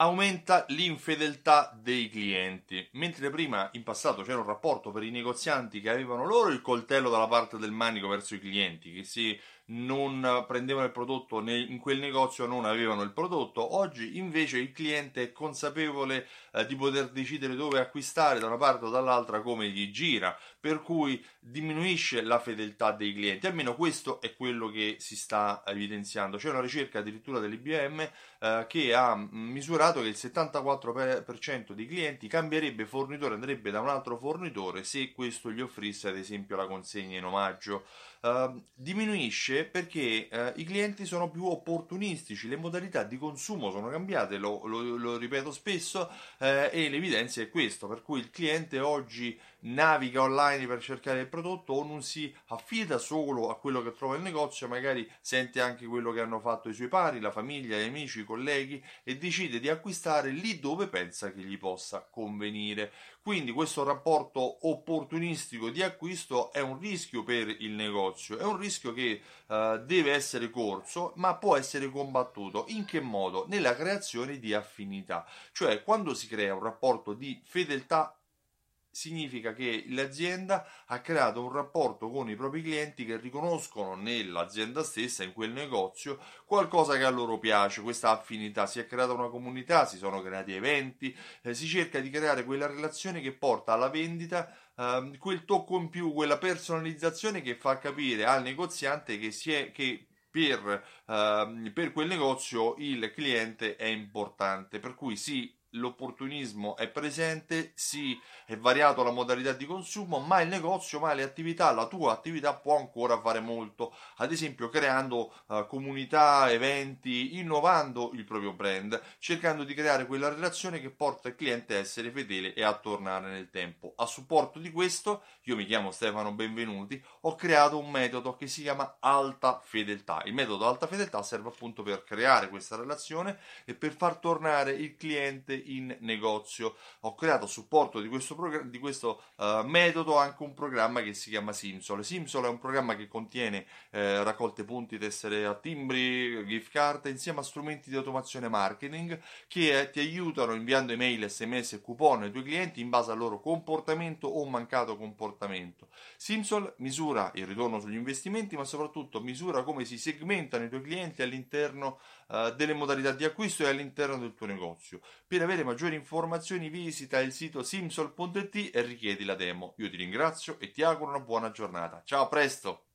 aumenta l'infedeltà dei clienti. Mentre prima in passato c'era un rapporto per i negozianti che avevano loro il coltello dalla parte del manico verso i clienti, che si non prendevano il prodotto in quel negozio non avevano il prodotto. Oggi invece il cliente è consapevole eh, di poter decidere dove acquistare da una parte o dall'altra come gli gira per cui diminuisce la fedeltà dei clienti. Almeno questo è quello che si sta evidenziando. C'è una ricerca addirittura dell'IBM eh, che ha misurato che il 74% dei clienti cambierebbe fornitore andrebbe da un altro fornitore se questo gli offrisse ad esempio la consegna in omaggio. Uh, diminuisce perché uh, i clienti sono più opportunistici, le modalità di consumo sono cambiate, lo, lo, lo ripeto spesso, uh, e l'evidenza è questo, per cui il cliente oggi naviga online per cercare il prodotto o non si affida solo a quello che trova il negozio, magari sente anche quello che hanno fatto i suoi pari, la famiglia, gli amici, i colleghi e decide di acquistare lì dove pensa che gli possa convenire. Quindi questo rapporto opportunistico di acquisto è un rischio per il negozio, è un rischio che uh, deve essere corso, ma può essere combattuto. In che modo? Nella creazione di affinità, cioè quando si crea un rapporto di fedeltà significa che l'azienda ha creato un rapporto con i propri clienti che riconoscono nell'azienda stessa, in quel negozio, qualcosa che a loro piace, questa affinità, si è creata una comunità, si sono creati eventi, eh, si cerca di creare quella relazione che porta alla vendita eh, quel tocco in più, quella personalizzazione che fa capire al negoziante che, si è, che per, uh, per, quel negozio il cliente è importante, per cui sì, l'opportunismo è presente, sì, è variato la modalità di consumo, ma il negozio, ma le attività, la tua attività può ancora fare molto, ad esempio creando uh, comunità, eventi, innovando il proprio brand, cercando di creare quella relazione che porta il cliente a essere fedele e a tornare nel tempo. A supporto di questo, io mi chiamo Stefano Benvenuti, ho creato un metodo che si chiama alta fedeltà. Il metodo alta fedeltà serve appunto per creare questa relazione e per far tornare il cliente in negozio. Ho creato a supporto di questo, progr- di questo uh, metodo anche un programma che si chiama Simsol. Simsol è un programma che contiene eh, raccolte punti, tessere a timbri, gift card insieme a strumenti di automazione marketing che eh, ti aiutano inviando email, sms e coupon ai tuoi clienti in base al loro comportamento o mancato comportamento. Simsol misura il ritorno sugli investimenti, ma soprattutto misura come si segmentano i tuoi clienti all'interno uh, delle modalità di acquisto e all'interno del tuo negozio. Per avere maggiori informazioni visita il sito simsol.it e richiedi la demo. Io ti ringrazio e ti auguro una buona giornata. Ciao, a presto!